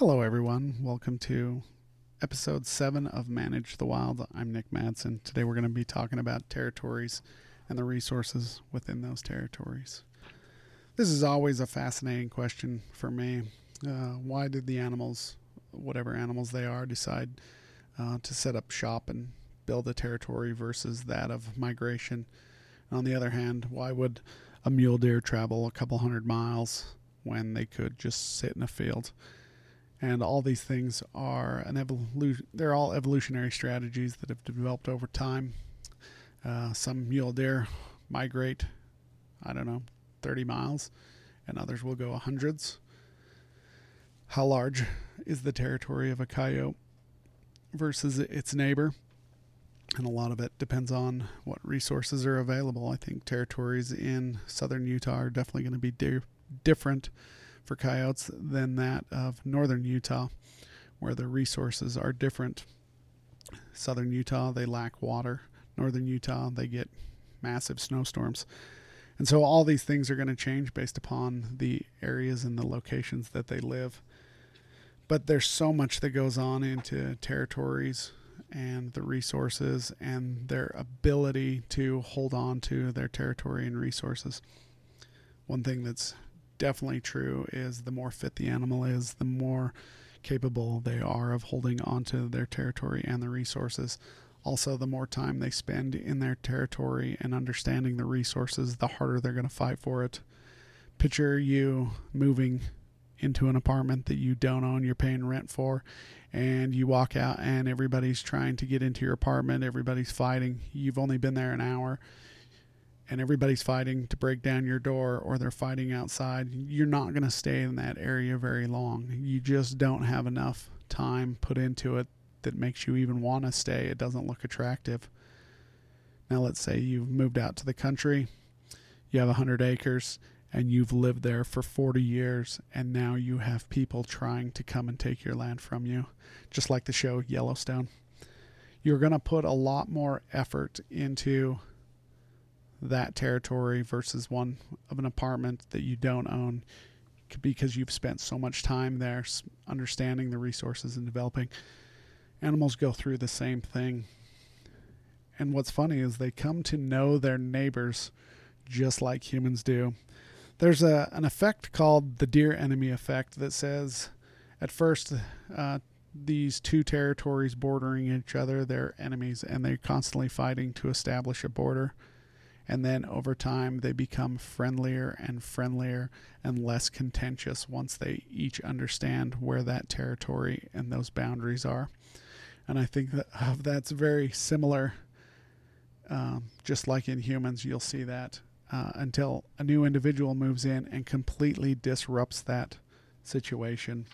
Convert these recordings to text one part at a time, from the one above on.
Hello, everyone. Welcome to episode seven of Manage the Wild. I'm Nick Madsen. Today, we're going to be talking about territories and the resources within those territories. This is always a fascinating question for me. Uh, why did the animals, whatever animals they are, decide uh, to set up shop and build a territory versus that of migration? on the other hand, why would a mule deer travel a couple hundred miles when they could just sit in a field? And all these things are an evolution. They're all evolutionary strategies that have developed over time. Uh, some mule deer migrate, I don't know, 30 miles, and others will go hundreds. How large is the territory of a coyote versus its neighbor? and a lot of it depends on what resources are available. I think territories in southern Utah are definitely going to be di- different for coyotes than that of northern Utah, where the resources are different. Southern Utah, they lack water. Northern Utah, they get massive snowstorms. And so all these things are going to change based upon the areas and the locations that they live. But there's so much that goes on into territories and the resources and their ability to hold on to their territory and resources. One thing that's definitely true is the more fit the animal is, the more capable they are of holding onto their territory and the resources. Also, the more time they spend in their territory and understanding the resources, the harder they're going to fight for it. Picture you moving into an apartment that you don't own, you're paying rent for, and you walk out and everybody's trying to get into your apartment, everybody's fighting. You've only been there an hour and everybody's fighting to break down your door or they're fighting outside. You're not going to stay in that area very long. You just don't have enough time put into it that makes you even want to stay. It doesn't look attractive. Now, let's say you've moved out to the country, you have 100 acres, and you've lived there for 40 years and now you have people trying to come and take your land from you just like the show Yellowstone you're going to put a lot more effort into that territory versus one of an apartment that you don't own because you've spent so much time there understanding the resources and developing. Animals go through the same thing. And what's funny is they come to know their neighbors just like humans do. There's a an effect called the dear enemy effect that says at first uh, these two territories bordering each other they're enemies and they're constantly fighting to establish a border and then over time they become friendlier and friendlier and less contentious once they each understand where that territory and those boundaries are and i think that uh, that's very similar um, just like in humans you'll see that uh, until a new individual moves in and completely disrupts that situation.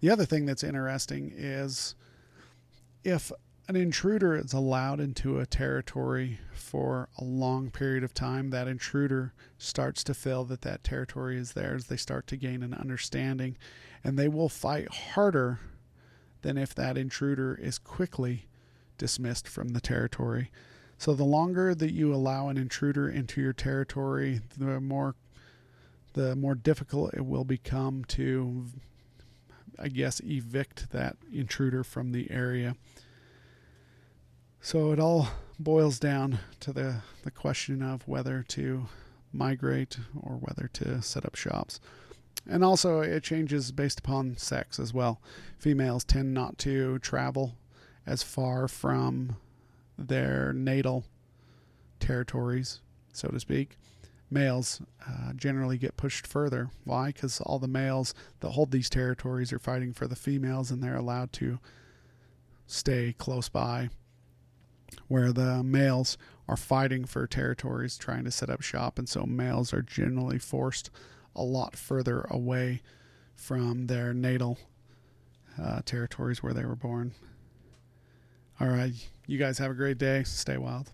The other thing that's interesting is if an intruder is allowed into a territory for a long period of time, that intruder starts to feel that that territory is theirs. They start to gain an understanding and they will fight harder than if that intruder is quickly dismissed from the territory. So the longer that you allow an intruder into your territory, the more the more difficult it will become to I guess evict that intruder from the area. So it all boils down to the, the question of whether to migrate or whether to set up shops. And also, it changes based upon sex as well. Females tend not to travel as far from their natal territories, so to speak. Males uh, generally get pushed further. Why? Because all the males that hold these territories are fighting for the females and they're allowed to stay close by. Where the males are fighting for territories, trying to set up shop, and so males are generally forced a lot further away from their natal uh, territories where they were born. All right. You guys have a great day. Stay wild.